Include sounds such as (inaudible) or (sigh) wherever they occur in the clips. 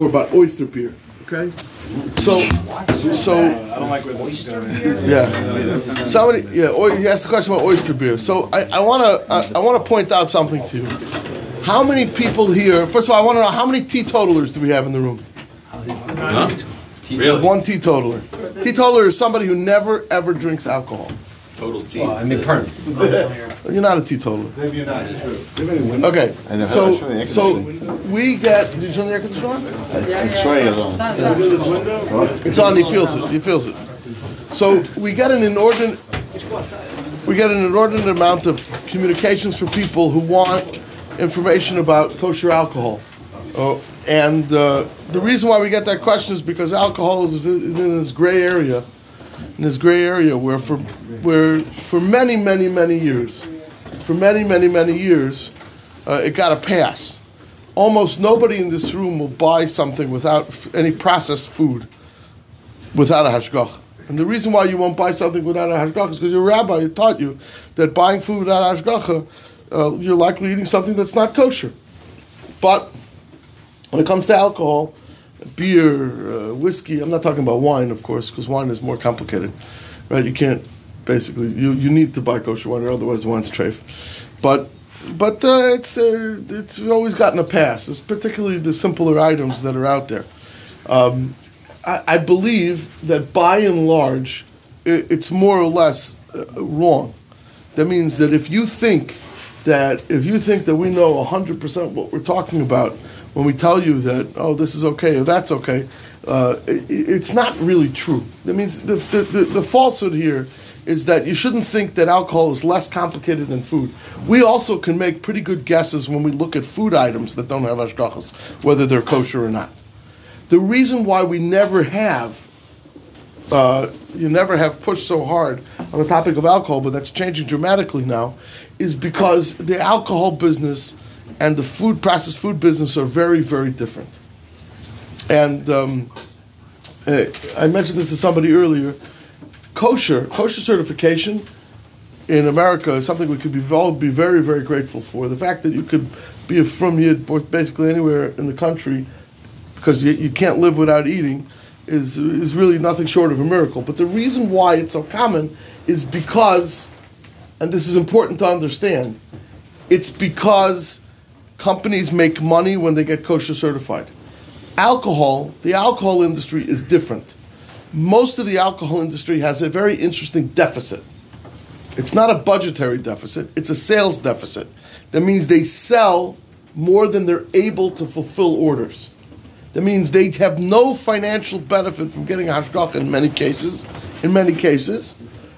about oyster beer. Okay, so so I don't like where this is going. yeah, somebody yeah. oy- He asked the question about oyster beer. So I, I want to I, I want to point out something to you. How many people here? First of all, I want to know how many teetotalers do we have in the room? Really? One teetotaler. Teetotaler is somebody who never ever drinks alcohol. Totals tea. I mean, perm. (laughs) You're not a teetotaler. Maybe you're not, it's. Okay, I so I turn the air so we get. Did you turn the air conditioner on? It's, I'm sure you. It's on. He feels it. He feels it. So we get an inordinate. We get an inordinate amount of communications from people who want information about kosher alcohol, uh, and uh, the reason why we get that question is because alcohol is in in this gray area, in this gray area where for where for many many many years, for many many many years, uh, it got a pass. Almost nobody in this room will buy something without f- any processed food without a hashgacha. And the reason why you won't buy something without a hashgacha is because your rabbi taught you that buying food without hashgacha, uh, you're likely eating something that's not kosher. But when it comes to alcohol, beer, uh, whiskey, I'm not talking about wine, of course, because wine is more complicated, right? You can't basically you, you need to buy kosher wine, or otherwise the wine's trafe. But but uh, it's uh, it's always gotten a pass. It's particularly the simpler items that are out there. Um, I, I believe that by and large, it, it's more or less uh, wrong. That means that if you think that if you think that we know hundred percent what we're talking about when we tell you that oh this is okay or that's okay, uh, it, it's not really true. That means the, the, the, the falsehood here is that you shouldn't think that alcohol is less complicated than food. We also can make pretty good guesses when we look at food items that don't have ashgachas, whether they're kosher or not. The reason why we never have uh, you never have pushed so hard on the topic of alcohol, but that's changing dramatically now, is because the alcohol business and the food processed food business are very, very different. And um, eh, I mentioned this to somebody earlier. Kosher, kosher certification in America is something we could be all be very, very grateful for. The fact that you could be a frum yid basically anywhere in the country because you, you can't live without eating is is really nothing short of a miracle. But the reason why it's so common is because, and this is important to understand, it's because companies make money when they get kosher certified. Alcohol, the alcohol industry is different. Most of the alcohol industry has a very interesting deficit. It's not a budgetary deficit, it's a sales deficit. That means they sell more than they're able to fulfill orders. That means they have no financial benefit from getting hashgacha in many cases, in many cases,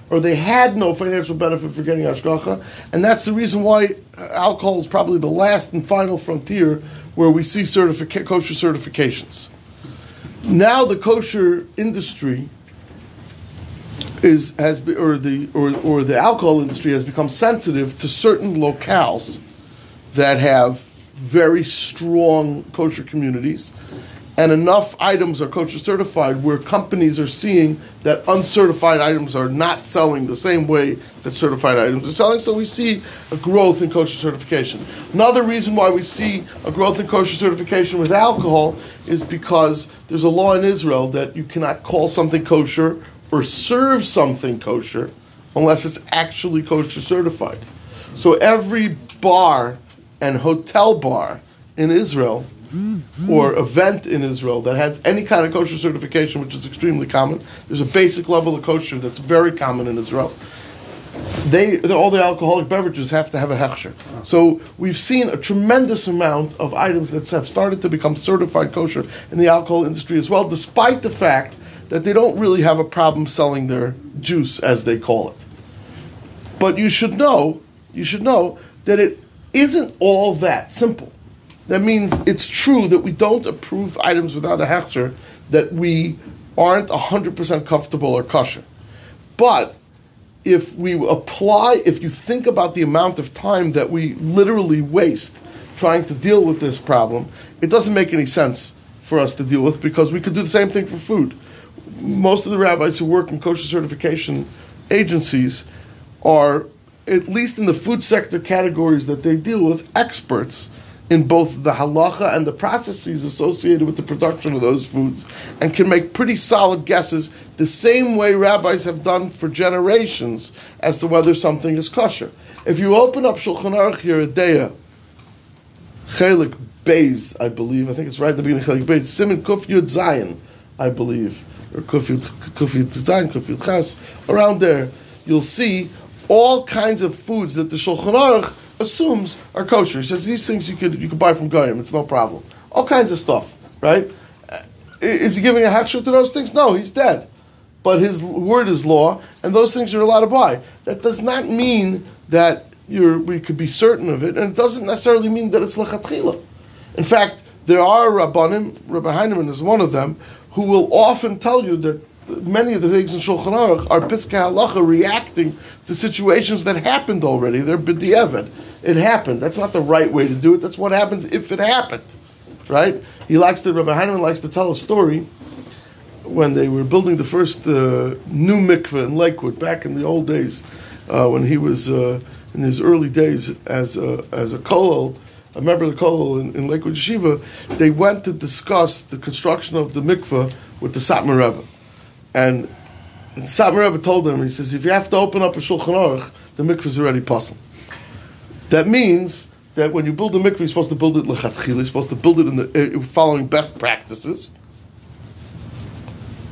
or they had no financial benefit for getting hashgacha, and that's the reason why alcohol is probably the last and final frontier where we see certifica- kosher certifications. Now the kosher industry is has be, or the or, or the alcohol industry has become sensitive to certain locales that have very strong kosher communities and enough items are kosher certified where companies are seeing that uncertified items are not selling the same way that certified items are selling. So we see a growth in kosher certification. Another reason why we see a growth in kosher certification with alcohol is because there's a law in Israel that you cannot call something kosher or serve something kosher unless it's actually kosher certified. So every bar and hotel bar in Israel or event in Israel that has any kind of kosher certification, which is extremely common. There's a basic level of kosher that's very common in Israel. They all the alcoholic beverages have to have a hechsher. So we've seen a tremendous amount of items that have started to become certified kosher in the alcohol industry as well, despite the fact that they don't really have a problem selling their juice as they call it. But you should know, you should know that it isn't all that simple. That means it's true that we don't approve items without a hechsher that we aren't 100% comfortable or kosher. But if we apply, if you think about the amount of time that we literally waste trying to deal with this problem, it doesn't make any sense for us to deal with because we could do the same thing for food. Most of the rabbis who work in kosher certification agencies are, at least in the food sector categories that they deal with, experts in both the halacha and the processes associated with the production of those foods and can make pretty solid guesses the same way rabbis have done for generations as to whether something is kosher. If you open up Shulchan Aruch Yoreh De'ah, Chelik Beis, I believe, I think it's right at the beginning, Chelik Beis, Simon Kuf Yud Zayin, I believe, or Kuf Yud, Kuf Yud Zayin, Kuf Yud around there, you'll see all kinds of foods that the Shulchan Aruch assumes are kosher. He says these things you could you could buy from Goyim, it's no problem. All kinds of stuff, right? Uh, Is he giving a hachshut to those things? No, he's dead. But his word is law, and those things are allowed to buy. That does not mean that you're, we could be certain of it, and it doesn't necessarily mean that it's lechatchila. In fact, there are rabbanim, Rabbi Heinemann is one of them, who will often tell you that many of the things in Shulchan Aruch are piskei halacha reacting to situations that happened already. They're b'di'evet. It happened. That's not the right way to do it. That's what happens if it happened, right? He likes to. Rabbi Heinemann likes to tell a story when they were building the first uh, new mikveh in Lakewood back in the old days, uh, when he was uh, in his early days as a, as a kolel, a member of the kolel in, in Lakewood Yeshiva, they went to discuss the construction of the mikveh with the Satmar Rebbe. And Satmar Rebbe told him, he says, if you have to open up a Shulchan Aruch, the mikveh is already possible. That means that when you build a mikveh, you're supposed to build it lechatchila, you're supposed to build it in the, uh, following best practices.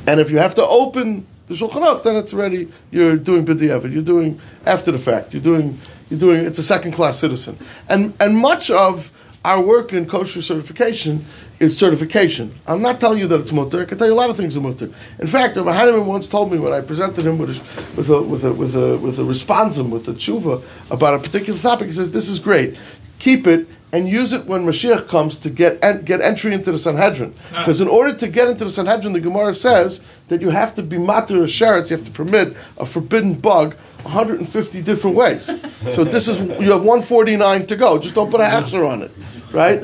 And if you have to open the Shulchan Aruch, then it's already you're doing b'di'evet. You're doing after the fact. You're doing you're doing it's a second class citizen. And and much of our work in kosher certification is certification. I'm not telling you that it's mutter. I can tell you a lot of things are mutter. In fact, Rabbi Heinemann once told me when I presented him with a, with a with a with a with a responsum with a tshuva about a particular topic. He says this is great. Keep it and use it when Mashiach comes to get en- get entry into the Sanhedrin. Ah. Because in order to get into the Sanhedrin, the Gemara says that you have to be matir a sheretz, you have to permit a forbidden bug 150 different ways. So this is you have 149 to go. Just don't put a hechsher on it, right?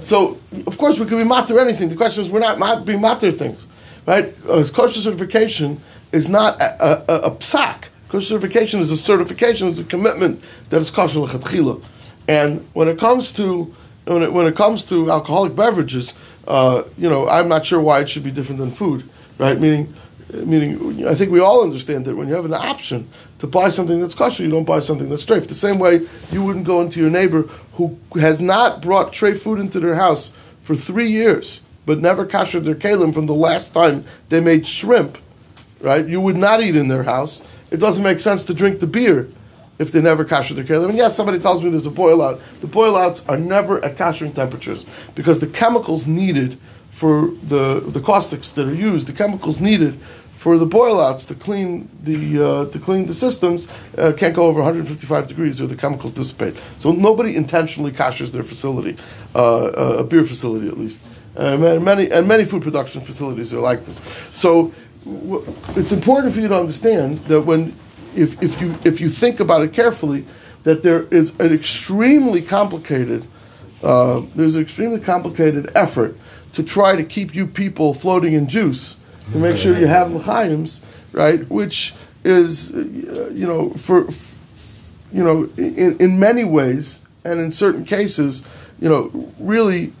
So of course we can be matir anything. The question is we're not mat- being matir things, right? Uh, kosher certification is not a, a, a, psak. Kosher certification is a certification, is a commitment that is kosher lechatchila. And when it comes to when it, when it comes to alcoholic beverages, uh, you know, I'm not sure why it should be different than food, right? Meaning, meaning, I think we all understand that when you have an option to buy something that's kosher, you don't buy something that's treif. The same way you wouldn't go into your neighbor who has not brought treif food into their house for three years, but never kashered their kalim from the last time they made shrimp, right? You would not eat in their house. It doesn't make sense to drink the beer if they never kasher their kelim. And yes, somebody tells me there's a boil out. The boil outs are never at kashering temperatures because the chemicals needed for the the caustics that are used, the chemicals needed for the boilouts to clean the uh, to clean the systems uh, can't go over 155 degrees or the chemicals dissipate. So nobody intentionally kashers their facility, uh, a beer facility at least. And many and many food production facilities are like this. So w- it's important for you to understand that when if, if you if you think about it carefully, that there is an extremely complicated uh, there's an extremely complicated effort to try to keep you people floating in juice to make sure you have l'chaims, right? Which is uh, you know for you know in, in many ways and in certain cases you know really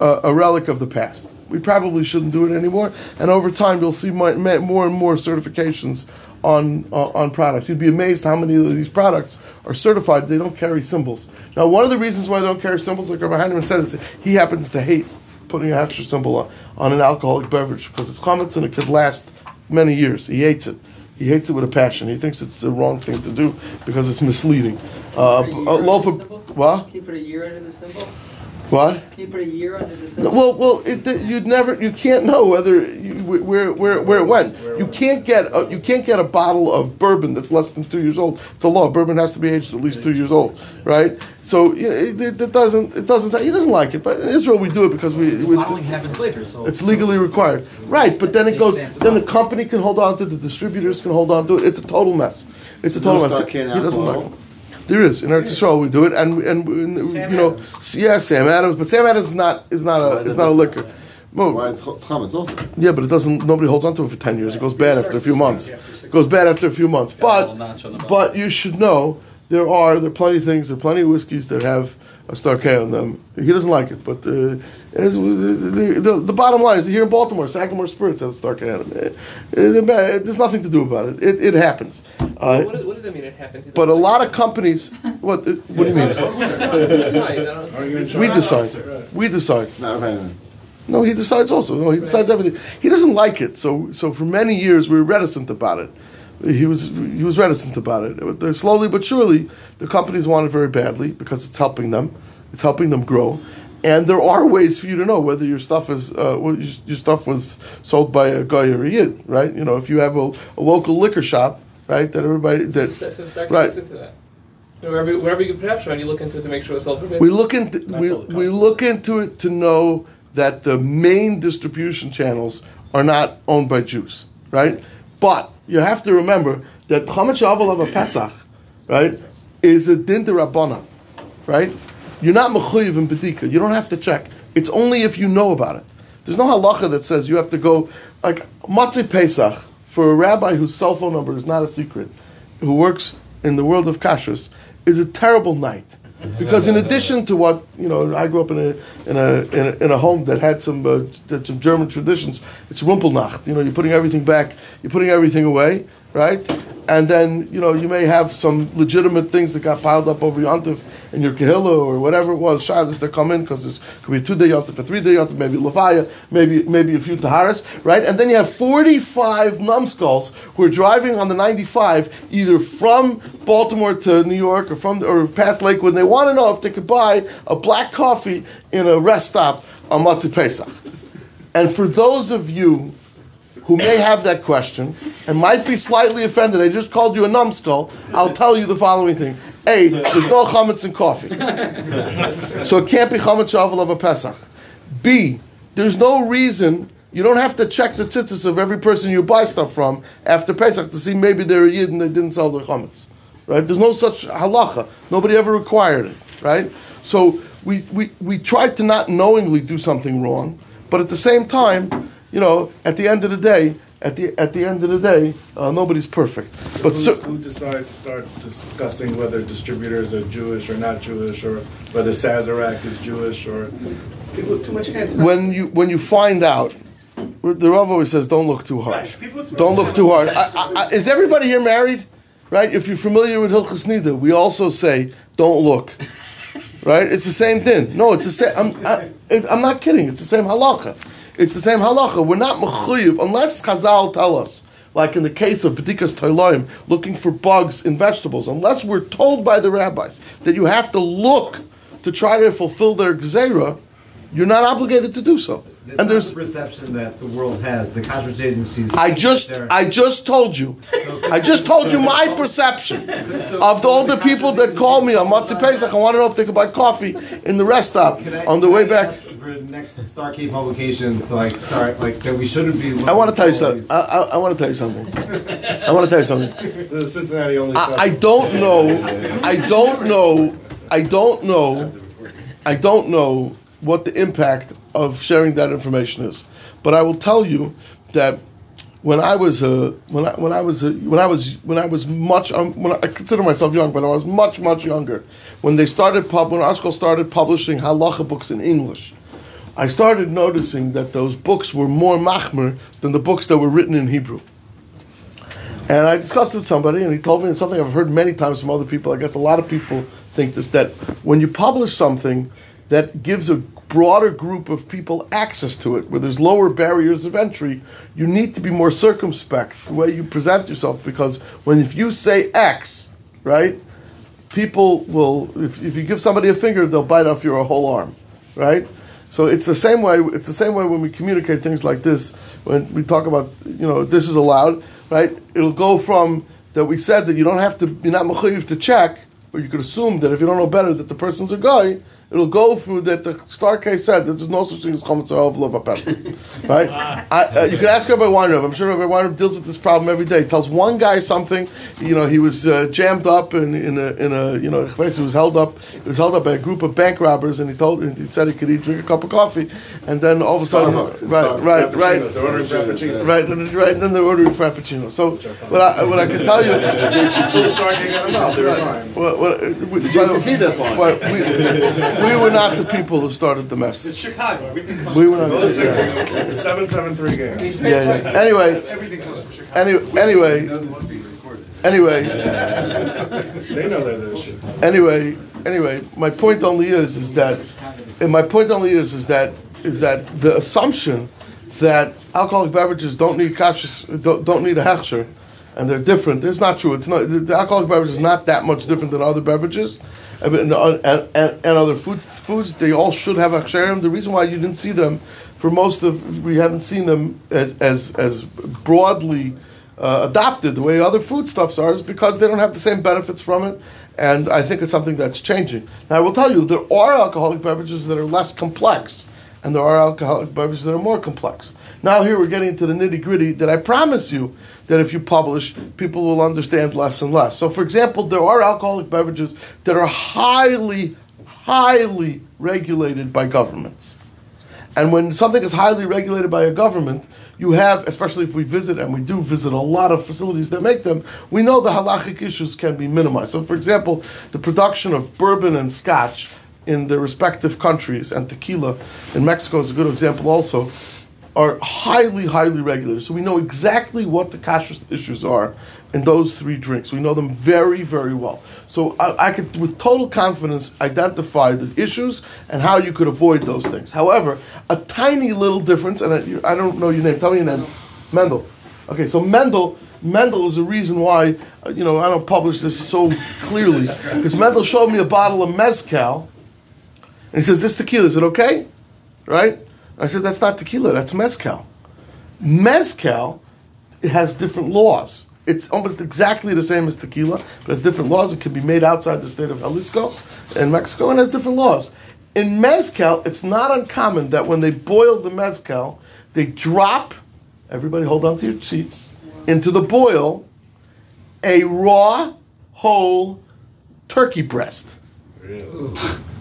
uh, a relic of the past. We probably shouldn't do it anymore. And over time, you'll see more, more and more certifications on uh, on products. You'd be amazed how many of these products are certified. They don't carry symbols. Now, one of the reasons why they don't carry symbols, like Rabbi Heinemann said, is he happens to hate putting a extra symbol on, on an alcoholic beverage because it's chametz and it could last many years. He hates it. He hates it with a passion. He thinks it's the wrong thing to do because it's misleading. Uh, a a year loaf of symbol? what? Can you put a year under the symbol? What? Can you put a year under the No, symbol? well, well, it, you'd never, you can't know whether you, where where where it went. You can't get a, you can't get a bottle of bourbon that's less than two years old. It's a law. Bourbon has to be aged at least two years old, right? So you know, it, it, it doesn't it doesn't say he doesn't like it, but in Israel we do it because we. we Bottling happens later, so. it's legally required, right? But then it goes. Then the company can hold on to it. The distributors can hold on to it. It's a total mess. It's a total mess. He doesn't like it. There is in Eretz Yisrael we do it, and and, and you know, Adams. yeah, Sam Adams, but Sam Adams is not is not a is not a liquor. Well, Why it's it's chametz also? yeah, but it doesn't. Nobody holds on to it for ten years. It goes bad after a few months. It goes bad after a few months. But notch on the bottom. but you should know there are there are plenty of things. There are plenty of whiskeys that have a Star K on them. He doesn't like it, but uh, as, the, the, the bottom line is here in Baltimore, Sagamore Spirits has a Star K on them. Uh, uh, there's nothing to do about it. It, it happens. Uh, what, does, what does that mean? It happened. But a lot of companies. What? uh, What do you mean? like it. Decide, I don't- Are you in We decide. We decide. No, he decides also. No, he decides everything. He doesn't like it. So, so for many years we were reticent about it. He was he was reticent about it. Slowly but surely, the companies want it very badly because it's helping them. It's helping them grow. And there are ways for you to know whether your stuff is uh, your, your stuff was sold by a guy or a yid, right? You know, if you have a, a local liquor shop, right, that everybody that So Right. into that. Wherever, wherever you put production on, you look into it to make sure it's for. We look into we, we look into it to know that the main distribution channels are not owned by Jews, right? But you have to remember that Chametz Aval of a Pesach, right, is a din Rabbana, right? You're not mechuyev in bedika. You don't have to check. It's only if you know about it. There's no halacha that says you have to go like Motzei Pesach for a rabbi whose cell phone number is not a secret, who works in the world of kashrus, is a terrible night. Because in addition to what you know, I grew up in a in a in a, in a home that had some uh, some German traditions. It's Rumpelnacht. You know, you're putting everything back, you're putting everything away, right? And then you know you may have some legitimate things that got piled up over your Yontif in your kahila or whatever it was, shadas that come in because it could be two day Yontif, a three day Yontif, maybe lafaya, maybe maybe a few taharas, right? And then you have 45 numbskulls who are driving on the 95 either from Baltimore to New York or from or past Lakewood. And they want to know if they could buy a black coffee in a rest stop on Motzei Pesach. And for those of you who may have that question and might be slightly offended, I just called you a numbskull, I'll tell you the following thing. A, there's no chametz in coffee. So it can't be chametz shavel of a Pesach. B, there's no reason, you don't have to check the tzitzis of every person you buy stuff from after Pesach to see maybe they're a yid and they didn't sell their chametz. Right? There's no such halacha. Nobody ever required it. Right? So we, we, we tried to not knowingly do something wrong, but at the same time, you know, at the end of the day, at the at the end of the day, uh, nobody's perfect. But Who, cer- who decided to start discussing whether distributors are Jewish or not Jewish, or whether Sazerac is Jewish, or people with too much head. when you when you find out, the Rav always says, "Don't look too hard. Right, people with too Don't look too hard." I, I, I, is everybody here married? Right? If you're familiar with Hilchas Nida, we also say, "Don't look." Right? It's the same thing. No, it's the same. I'm, I, it, I'm not kidding. It's the same halacha. It's the same halacha. We're not mechuyev unless Chazal tell us, like in the case of Bedikas Toiloim, looking for bugs in vegetables. Unless we're told by the rabbis that you have to look to try to fulfill their gzera, you're not obligated to do so. And there's the perception that the world has. The conference agencies. I just I just told you. I just told you my perception (laughs) of all the people that call me on Motzei Pesach. I want to know if they could buy coffee in the rest stop I- on the way back. For the next Star publication to like start like that we shouldn't be. I want to tell you something. I, I, I want to tell you something. (laughs) I want to tell you something. The Cincinnati only. I don't know. I don't know. I don't know. I don't know what the impact of sharing that information is. But I will tell you that when I was uh, when I when I was uh, when I was when I was much um, when I, I consider myself young, but I was much much younger when they started pub when school started publishing halacha books in English. I started noticing that those books were more machmer than the books that were written in Hebrew. And I discussed it with somebody, and he told me something I've heard many times from other people. I guess a lot of people think this that when you publish something that gives a broader group of people access to it, where there's lower barriers of entry, you need to be more circumspect the way you present yourself because when if you say X, right, people will if, if you give somebody a finger, they'll bite off your whole arm, right? So it's the same way. It's the same way when we communicate things like this. When we talk about, you know, this is allowed, right? It'll go from that we said that you don't have to, you're not mechuyev to check, or you could assume that if you don't know better that the person's a guy. It'll go through that the star case said that there's no such thing as chametz of love a person, (laughs) right? I, uh, you could ask Rabbi Weinreb. I'm sure Rabbi Weinreb deals with this problem every day. He Tells one guy something, you know, he was uh, jammed up in, in a in a you know he was held up he was held up by a group of bank robbers, and he told and he said he could eat drink a cup of coffee, and then all of a sudden, Starbucks. right, Starbucks. right, right, Frappuccinos. They're ordering Frappuccinos. right, and, right, and then they're ordering frappuccino. So what I what I can tell you. So the Star King got them out. They were fine. What, what, we, JCC they're fine. What, we, we were not the people who started the mess. It's Chicago, everything comes. We were not. The seven seven three game. Yeah, yeah. Anyway, Everything comes from Chicago. any, anyway, anyway, They know that shit. anyway, anyway. My point only is, is that, and my point only is, is that, is that the assumption that alcoholic beverages don't need kashrus, don't, don't need a hechsher, and they're different. It's not true. It's not. The, the alcoholic beverage is not that much different than other beverages. And, and, and other foods, foods, they all should have aksharim. The reason why you didn't see them, for most of, we haven't seen them as as, as broadly uh, adopted the way other foodstuffs are, is because they don't have the same benefits from it. And I think it's something that's changing. Now, I will tell you, there are alcoholic beverages that are less complex, and there are alcoholic beverages that are more complex. Now, here we're getting into the nitty gritty that I promise you that if you publish, people will understand less and less. So, for example, there are alcoholic beverages that are highly, highly regulated by governments. And when something is highly regulated by a government, you have, especially if we visit, and we do visit a lot of facilities that make them, we know the halachic issues can be minimized. So, for example, the production of bourbon and scotch in the respective countries, and tequila in Mexico is a good example also, are highly, highly regulated. So we know exactly what the kashrus issues are in those three drinks. We know them very, very well. So I, I could, with total confidence, identify the issues and how you could avoid those things. However, a tiny little difference, and I, I don't know your name. Tell me your name. Mendel. Okay, so Mendel. Mendel is the reason why, uh, you know, I don't publish this so clearly. (laughs) Because Mendel showed me a bottle of Mezcal, and he says, This tequila, is it okay? Right? I said, That's not tequila, that's Mezcal. Mezcal it has different laws. It's almost exactly the same as tequila, but has different laws. It can be made outside the state of Jalisco in Mexico and has different laws. In mezcal, it's not uncommon that when they boil the mezcal, they drop, everybody hold on to your seats, into the boil a raw, whole turkey breast. (laughs)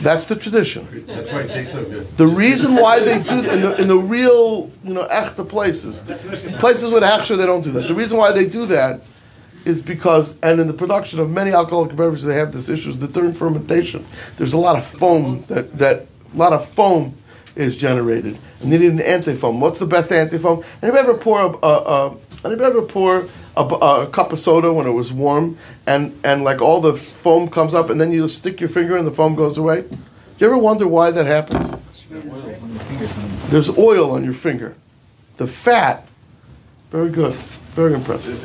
That's the tradition. That's why it tastes so good. The reason why they do in the, in the real, you know, echte places, places with hechsher, they don't do that. The reason why they do that is because, and in the production of many alcoholic beverages, they have this issue, is that during fermentation, there's a lot of foam that, that, a lot of foam is generated. And they need an anti-foam. What's the best anti-foam? Anybody ever pour a, a, a anybody ever pour a, a cup of soda when it was warm and, and like all the foam comes up and then you stick your finger and the foam goes away? Do you ever wonder why that happens? There's oil on your finger. The fat, very good, very impressive.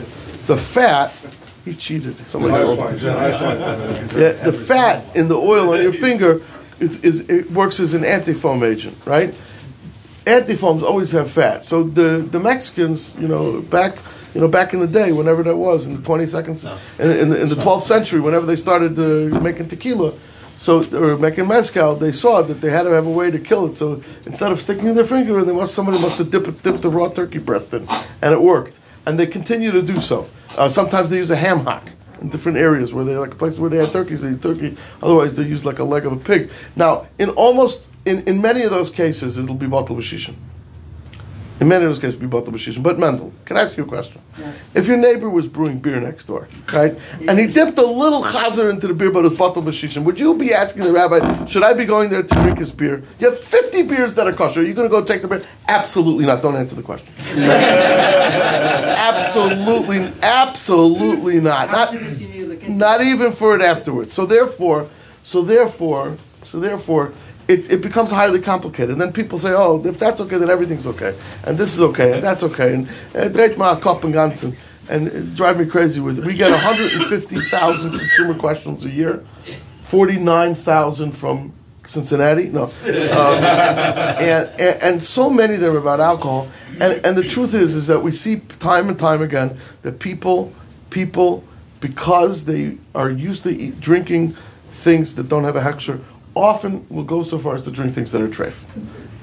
The fat, he cheated. Somebody told me. Yeah, the fat in the oil on your finger is, is it works as an anti-foam agent, right? Anti-foams always have fat. So the, the Mexicans, you know, back you know back in the day, whenever that was in the 22nd, in, in, the, in the 12th century, whenever they started uh, making tequila, so or making mezcal, they saw that they had to have a way to kill it. So instead of sticking their finger in, they must somebody must have dipped, dipped the raw turkey breast in, and it worked. And they continue to do so. Uh, sometimes they use a ham hock in different areas where they like places where they had turkeys, they use turkey. Otherwise, they use like a leg of a pig. Now, in almost in, in many of those cases, it'll be batal b'shishin. In many of those cases, it'll be batal b'shishin. But Mendel, can I ask you a question? Yes. If your neighbor was brewing beer next door, right, and he dipped a little chazer into the beer, but it was batal b'shishin, would you be asking the rabbi, should I be going there to drink his beer? You have 50 beers that are kosher. Are you going to go take the beer? Absolutely not. Don't answer the question. (laughs) absolutely, absolutely not. Not, After this, you need to look into not even for it afterwards. So therefore, so therefore, so therefore, it, it becomes highly complicated. And then people say, oh, if that's okay, then everything's okay, and this is okay, and that's okay, and uh, and it drive me crazy with it. We get 150,000 consumer questions a year, 49,000 from Cincinnati, no, um, (laughs) and, and and so many of them about alcohol. And and the truth is, is that we see time and time again that people people because they are used to eat, drinking things that don't have a hechsher, often will go so far as to drink things that are treif.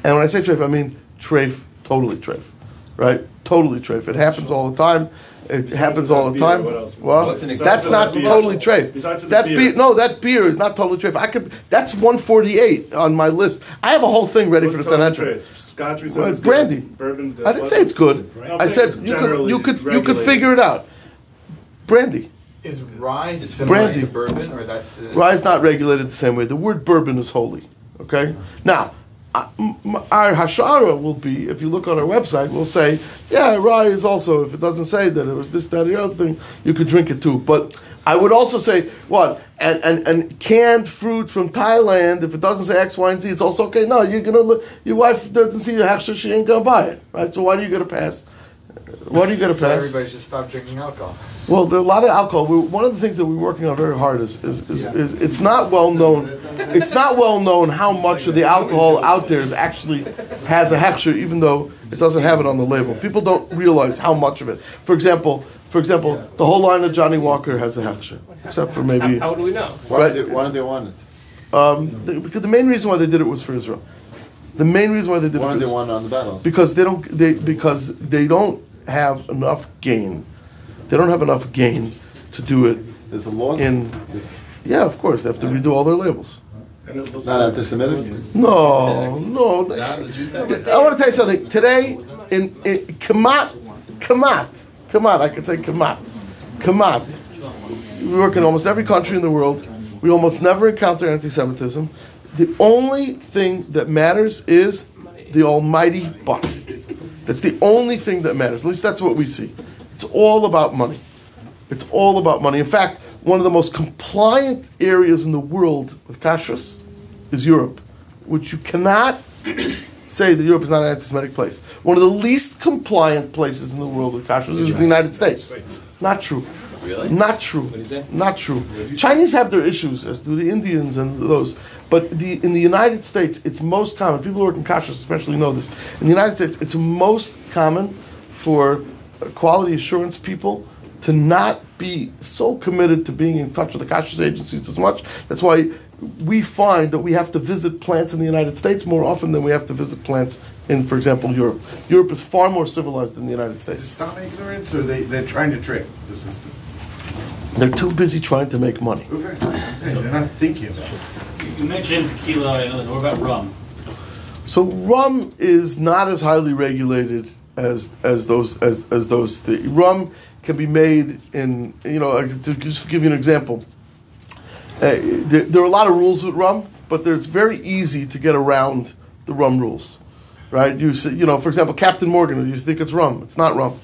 And when I say treif, I mean treif, totally treif, right? Totally treif. It happens all the time. It happens all the beer, time. what else? Well, What's an that's not Beer. totally treif. Besides the That beer. beer, no, that beer is not totally treif. I could. That's 148 on my list. I have a whole thing ready for the Sanhedrin. Scotch, we said Well, brandy. Good. Bourbon's good. I didn't say it's good. I'm I said you could you could you could figure it out. Brandy. Is rye similar brandy. to bourbon, or that's uh, Rye is not regulated the same way. The word bourbon is holy. Okay? Now, m- our hashara will be, if you look on our website, we'll say, yeah, rye is also, if it doesn't say that it was this, that, or the other thing, you could drink it too. But I would also say, what? And, and, and canned fruit from Thailand, if it doesn't say X, Y, and Z, it's also okay. No, you're gonna, your wife doesn't see your hashara, she ain't gonna buy it. Right? So why do you get a pass? Why do you get a so pass? everybody should stop drinking alcohol? Well, there are a lot of alcohol. We, one of the things that we're working on very hard is, is, is, is it's not well known. It's not well known how much of the alcohol out there is actually has a hechsher, even though it doesn't have it on the label. People don't realize how much of it. For example, for example, the whole line of Johnnie Walker has a hechsher, except for maybe How, how do we know? Why Right. do they, why do they want it? um, the, because the main reason why they did it was for Israel. The main reason why they did it Why was do they want it on the battles? because they don't they because they don't have enough gain. They don't have enough gain to do it There's a law. in yeah, of course, they have to redo all their labels. And it looks Not like- anti-Semitic. No, no. I want to tell you something. Today, in, in Kamat, Kamat, Kamat, I could say Kamat, Kamat. We work in almost every country in the world. We almost never encounter anti-Semitism. The only thing that matters is the almighty buck. That's the only thing that matters. At least that's what we see. It's all about money. It's all about money. In fact, one of the most compliant areas in the world with kashrus is Europe, which you cannot (coughs) say that Europe is not an anti-Semitic place. One of the least compliant places in the world with kashrus is the United States. Not true. Really? Not true. do you say? Not true. Chinese have their issues, as do the Indians and those. But the, in the United States, it's most common. People who work in kashrus especially know this. In the United States, it's most common for uh, quality assurance people to not be so committed to being in touch with the kashrus agencies as much. That's why we find that we have to visit plants in the United States more often than we have to visit plants in, for example, Europe. Europe is far more civilized than the United States. Is it stop ignorance or they, they're trying to trick the system? They're too busy trying to make money. Okay. I'm saying, They're not thinking about it. You mentioned tequila, and what about rum? So rum is not as highly regulated as as those as as those. The rum can be made in you know to just give you an example. Uh, there, there are a lot of rules with rum, but there's very easy to get around the rum rules, right? You say, you know, for example, Captain Morgan. You think it's rum? It's not rum.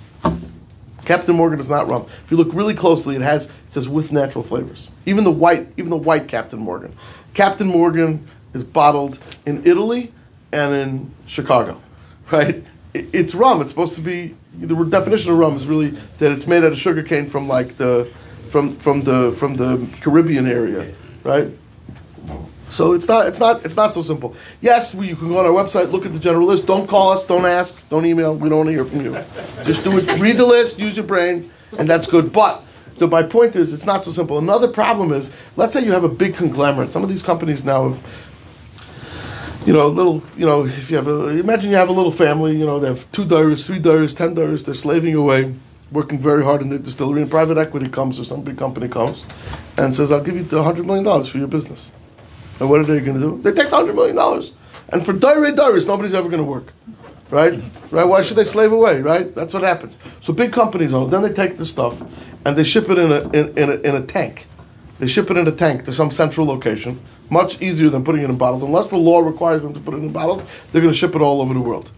Captain Morgan is not rum. If you look really closely, it has it says with natural flavors. Even the white, even the white Captain Morgan. Captain Morgan is bottled in Italy and in Chicago, (laughs) right? It- It's rum. It's supposed to be the definition of rum is really that it's made out of sugar cane from like the from from the from the Caribbean area, right? So it's not it's not it's not so simple. Yes, we, you can go on our website, look at the general list. Don't call us, don't ask, don't email. We don't want to hear from you. Just do it. Read the list, use your brain, and that's good. But the, my point is, it's not so simple. Another problem is, let's say you have a big conglomerate. Some of these companies now have, you know, a little, you know, if you have a, imagine you have a little family. You know, they have two dollars, three dollars, ten dollars. They're slaving away, working very hard in their distillery. And private equity comes or some big company comes, and says, "I'll give you hundred million dollars for your business." And what are they going to do? They take hundred million dollars, and for dire dollars, nobody's ever going to work, right? Right? Why should they slave away? Right? That's what happens. So big companies own. it. Then they take the stuff and they ship it in a in, in a in a tank. They ship it in a tank to some central location. Much easier than putting it in bottles. Unless the law requires them to put it in bottles, they're going to ship it all over the world,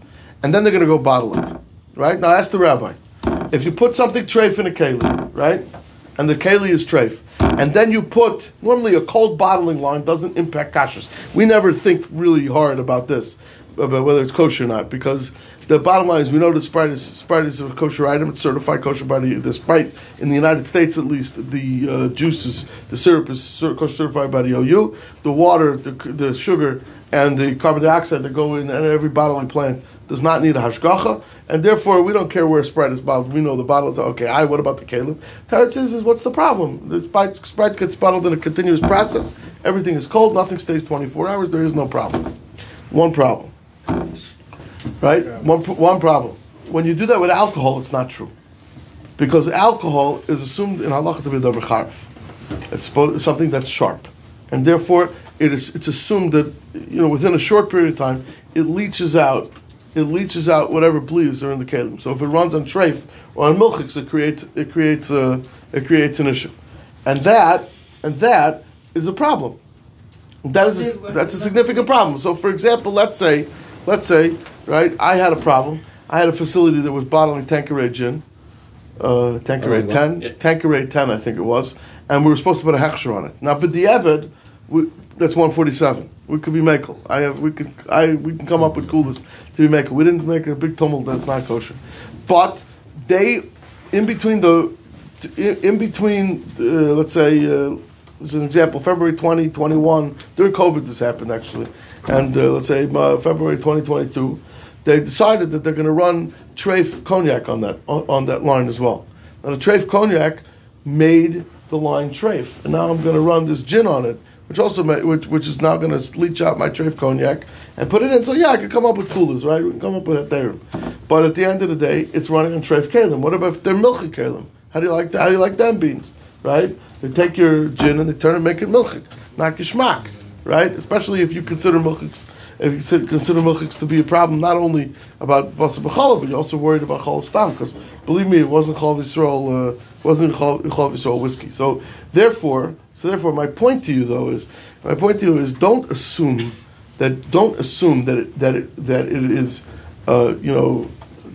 and then they're going to go bottle it. Right? Now ask the rabbi. If you put something treif in a keli, right, and the keli is treif, and then you put normally a cold bottling line doesn't impact kashrus. We never think really hard about this, about whether it's kosher or not, because the bottom line is we know that Sprite is Sprite is a kosher item. It's certified kosher by the, the Sprite in the United States at least. The uh, juice is the syrup is kosher certified by the OU. The water, the, the sugar, and the carbon dioxide that go in every bottling plant does not need a hashgacha, and therefore we don't care where Sprite is bottled. We know the bottles. Okay, I. What about the kalim? Teretz is, is what's the problem? The Sprite, Sprite gets bottled in a continuous process. Everything is cold. Nothing stays twenty four hours. There is no problem. One problem. Right? One, one problem. When you do that with alcohol, it's not true. Because alcohol is assumed in halacha to be davar charif. It's it's something that's sharp. And therefore, it is, it's assumed that, you know, within a short period of time, it leaches out, it leaches out whatever bleeds are in the kalim. So if it runs on treif or on milchiks, it creates, it creates, a, it creates an issue. and that and that is a problem. That is a, that's a significant problem. So, for example, let's say, let's say, right, I had a problem. I had a facility that was bottling Tanqueray gin, uh, Tanqueray ten, Tanqueray ten, I think it was, and we were supposed to put a hechsher on it. Now, for the Evid, we, that's one forty seven. We could be makel. I have we could I we can come up with coolest to be makel. We didn't make a big tumult that's not kosher, but they in between the in, between uh, let's say. Uh, as an example, February 2021, during COVID, this happened actually, and uh, let's say uh, February 2022, they decided that they're going to run Trafe cognac on that on, on that line as well. Now the Trafe cognac made the line Trafe, and now I'm going to run this gin on it, which also ma- which which is now going to leach out my Trafe cognac and put it in. So yeah, I could come up with coolers, right? We can come up with a theorem, but at the end of the day, it's running on Trafe kalim. What about if they're? How do you like that? How do you like them beans, right? They take your gin and they turn it and make it milchik, not geschmack, right? Especially if you consider milchiks, if you consider- milchiks to be a problem, not only about vasa b'chala, but you're also worried about chol stam, because believe me, it wasn't chol Yisrael, uh, wasn't chol chol Yisrael whiskey. So therefore, so therefore, my point to you though is, my point to you is, don't assume that, don't assume that it, that it, that it is, uh, you know.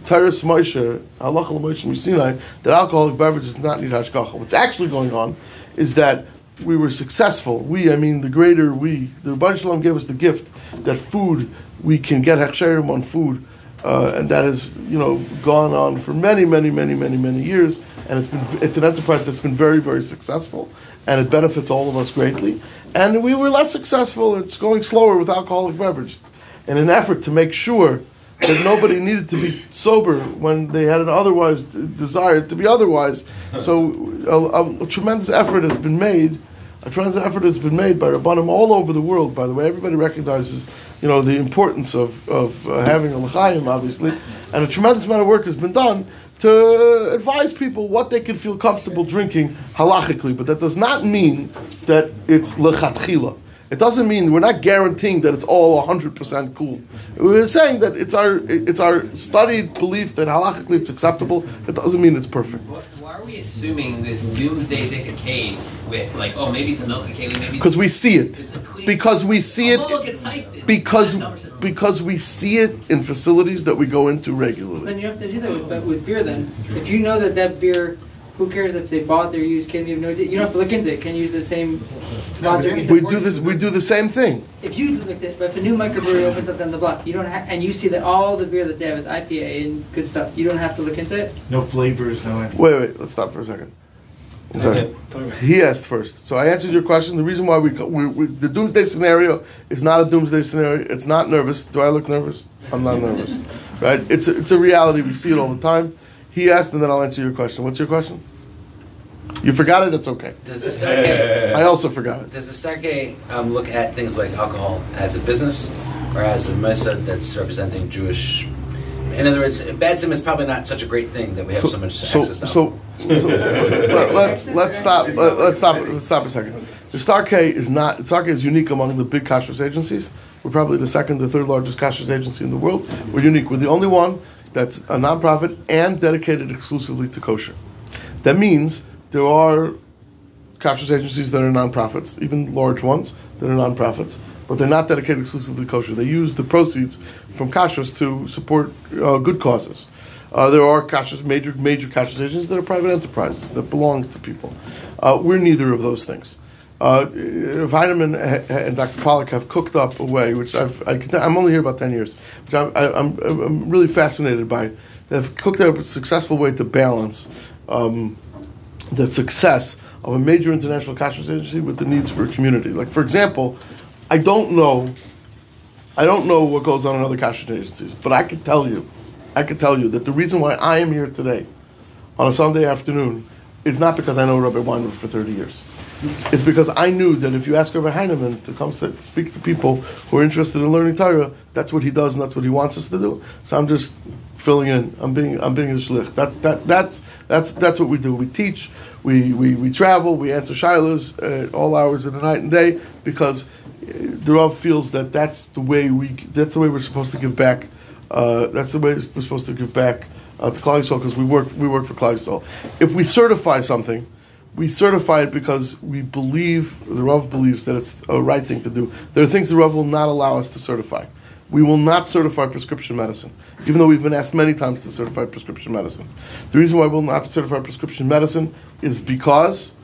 Tyrus Moshe, halacha l'Moshe Sinai, that alcoholic beverages do not need hashgacha. What's actually going on is that we were successful. We, I mean, the greater we, the Rebbeinu Shalom gave us the gift that food we can get hechsherim on food, uh, and that has you know gone on for many, many, many, many, many years, and it's been it's an enterprise that's been very, very successful, and it benefits all of us greatly. And we were less successful. It's going slower with alcoholic beverage, in an effort to make sure that nobody needed to be sober when they had an otherwise d- desire to be otherwise. So a, a tremendous effort has been made. A tremendous effort has been made by Rabbanim all over the world. By the way, everybody recognizes, you know, the importance of, of uh, having a l'chaim, obviously, and a tremendous amount of work has been done to advise people what they can feel comfortable drinking halachically. But that does not mean that it's lechatchila. It doesn't mean we're not guaranteeing that it's all 100% cool. We're saying that it's our it's our studied belief that halachically it's acceptable. It doesn't mean it's perfect. Why why are we assuming this doomsday dicka case with like, oh, maybe it's a milk keli, maybe Because we see it. it's a clean. Because we see Oh, look, it. Because because we see it in facilities that we go into regularly. Then regularly. you have to do that with, with beer then. If you know that that beer, who cares if they bought their used can you have no idea. You don't have to look into it. Can you use the same logic. We do this. We do the same thing. If you looked at, but if a new microbrewery opens up down the block, you don't have, and you see that all the beer that they have is IPA and good stuff, you don't have to look into it? No flavors, no. Wait, wait. Let's stop for a second. I'm sorry. He asked first, so I answered your question. The reason why we, co- we, we the doomsday scenario is not a doomsday scenario. It's not nervous. Do I look nervous? I'm not nervous, right? It's a, it's a reality. We see it all the time. He asked, and then I'll answer your question. What's your question? You forgot it. It's okay. Does the Star K, I also forgot it. does the Star K um, look at things like alcohol as a business or as a mesa that's representing Jewish? In other words, Badzim is probably not such a great thing that we have so, much So, access to. so, so let, let's let's stop. Let, let's stop. Let's stop a second. The Star K is not. Star K is unique among the big kashrus agencies. We're probably the second or third largest kashrus agency in the world. We're unique. We're the only one that's a nonprofit and dedicated exclusively to kosher. That means there are kashrus agencies that are nonprofits, even large ones that are nonprofits, but they're not dedicated exclusively to kosher. They use the proceeds from kashrus to support uh, good causes. Uh, there are kashrus, major major kashrus agencies that are private enterprises that belong to people. Uh, we're neither of those things. Uh, ha- and Dr. Pollak have cooked up a way, which I've, I, I'm only here about 10 years, which I'm, I, I'm, I'm really fascinated by. They've cooked up a successful way to balance um, the success of a major international kashrus agency with the needs for a community. Like, for example, I don't know, I don't know what goes on in other kashrus agencies, but I can tell you, I can tell you that the reason why I am here today on a Sunday afternoon is not because I know Rabbi Weinberg for 30 years. It's because I knew that if you ask Rabbi Heinemann to come sit, speak to people who are interested in learning Torah, that's what he does and that's what he wants us to do. So I'm just filling in. I'm being I'm being a shlich. That's that that's that's that's what we do. We teach. We we, we travel. We answer shilas at all hours of the night and day because uh, the Rav feels that that's the way we that's the way we're supposed to give back. Uh, that's the way we're supposed to give back uh, to Klal because we work we work for Klal If we certify something we certify it because we believe, the Rav believes that it's a right thing to do. There are things the Rav will not allow us to certify. We will not certify prescription medicine, even though we've been asked many times to certify prescription medicine. The reason why we'll not certify prescription medicine is because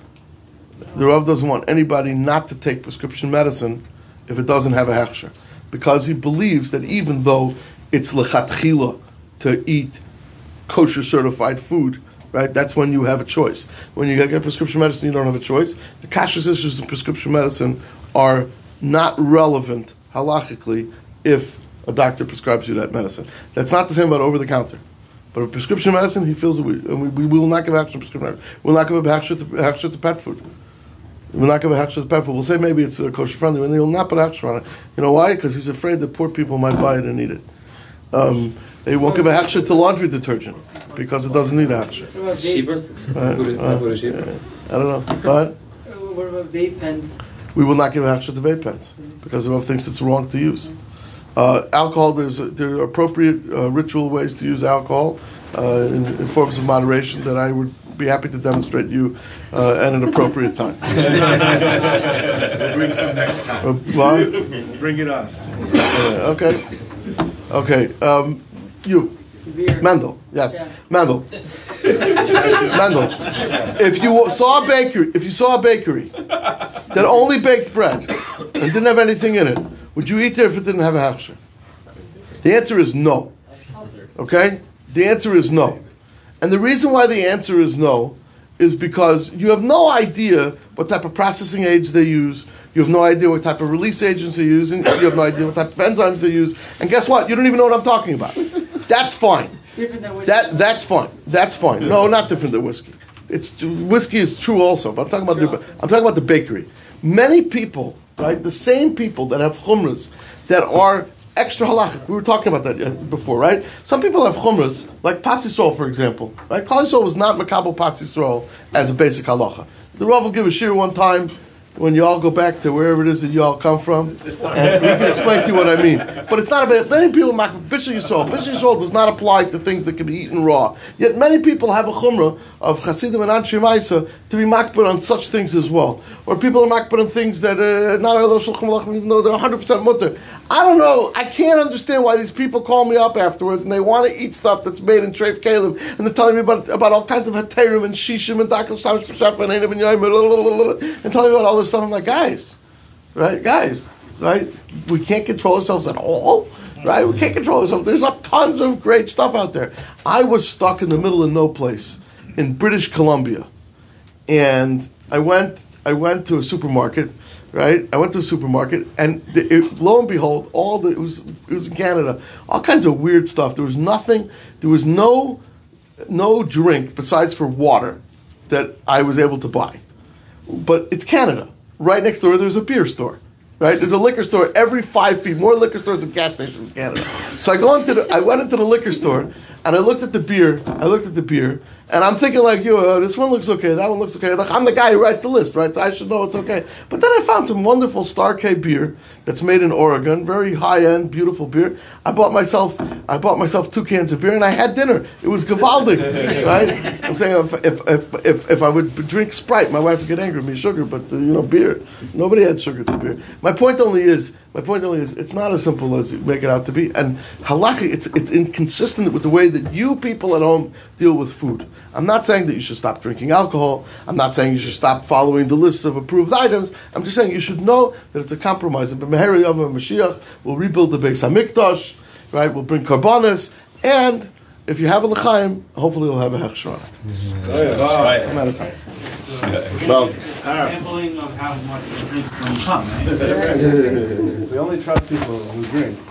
the Rav doesn't want anybody not to take prescription medicine if it doesn't have a hechsher. Because he believes that even though it's lechatchila to eat kosher certified food, right? That's when you have a choice. When you get prescription medicine, you don't have a choice. The kashrus issues of prescription medicine are not relevant halachically if a doctor prescribes you that medicine. That's not the same about over the counter. But with prescription medicine, he feels that we, we, we will not give to prescription medicine. We'll not give a hechsher to, to pet food. We'll not give a hechsher to pet food. We'll say maybe it's uh, kosher friendly, and they will not put a on it. You know why? Because he's afraid that poor people might buy it and eat it. Um, they won't give a hechsher to laundry detergent because it doesn't need a hechsher. What about cheaper. vape? Uh, uh, cheaper. I don't know. But What about vape pens? we will not give a hechsher to vape pens because the Rav thinks it's wrong to use. Uh, alcohol, there's there are appropriate uh, ritual ways to use alcohol uh, in, in forms of moderation that I would be happy to demonstrate you uh, at an appropriate time. (laughs) We'll bring some next time. Uh, what? Bring it us. Uh, okay. Okay. Um, you. Beer. Mendel, yes, Yeah. Mendel. (laughs) Mendel, if you saw a bakery, if you saw a bakery that only baked bread and didn't have anything in it, would you eat there if it didn't have a hechsher? The answer is no. Okay, the answer is no, and the reason why the answer is no is because you have no idea what type of processing aids they use. You have no idea what type of release agents they're using. You have no idea what type of enzymes they use. And guess what? You don't even know what I'm talking about. That's fine. Different than whiskey. That that's fine. That's fine. No, not different than whiskey. It's whiskey is true also, but I'm talking about the, I'm talking about the bakery. Many people, right? The same people that have chumras that are extra halachic. We were talking about that uh, before, right? Some people have chumras, like Pas Yisroel, for example. Right? Klal was not makabel Pas Yisroel as a basic halacha. The Rav will give a shiur one time when you all go back to wherever it is that you all come from, and we can explain to you what I mean. But it's not about many people. mak- Bishul Yisrael, Bishul Yisrael does not apply to things that can be eaten raw. Yet many people have a chumrah of Hasidim and Anshe Maisa to be makpid on such things as well. Or people are makpid on things that are not are Shulchan even though they're 100 percent mutter. I don't know. I can't understand why these people call me up afterwards and they want to eat stuff that's made in Treif Caleb and they're telling me about about all kinds of heterim and shishim and dakal b'shaf and enim and yoyim and telling me about all this stuff. I'm like, guys, right, guys, right? We can't control ourselves at all, right? We can't control ourselves. There's tons of great stuff out there. I was stuck in the middle of no place in British Columbia, and I went. I went to a supermarket, right? I went to a supermarket, and the, it, lo and behold, all the it was it was in Canada, all kinds of weird stuff. There was nothing. There was no no drink besides for water that I was able to buy but it's Canada. Right next door, there's a beer store. Right? There's a liquor store every five feet. More liquor stores than gas stations in Canada. So I go into the, I went into the liquor store and I looked at the beer. I looked at the beer and I'm thinking like, yo, uh, this one looks okay. That one looks okay. Like I'm the guy who writes the list, right? So I should know it's okay. But then I found some wonderful Star K beer that's made in Oregon. Very high end, beautiful beer. I bought myself, I bought myself two cans of beer and I had dinner. It was gewaldig, (laughs) right? I'm saying if, if, if, if, if I would drink Sprite, my wife would get angry with me, sugar, but uh, you know, beer. Nobody had sugar to beer. My point only is, my point only is, it's not as simple as you make it out to be. And halachi, it's, it's inconsistent with the way that you people at home deal with food. I'm not saying that you should stop drinking alcohol. I'm not saying you should stop following the list of approved items. I'm just saying you should know that it's a compromise. And B'meheri Yavah Mashiach will rebuild the Beis Hamikdash, right? We'll bring karbanos, and if you have a l'chaim, hopefully you'll have a hechsher on it. I'm out of time. Well, Sampling of how much you drink when you come. We only trust people who drink. (laughs)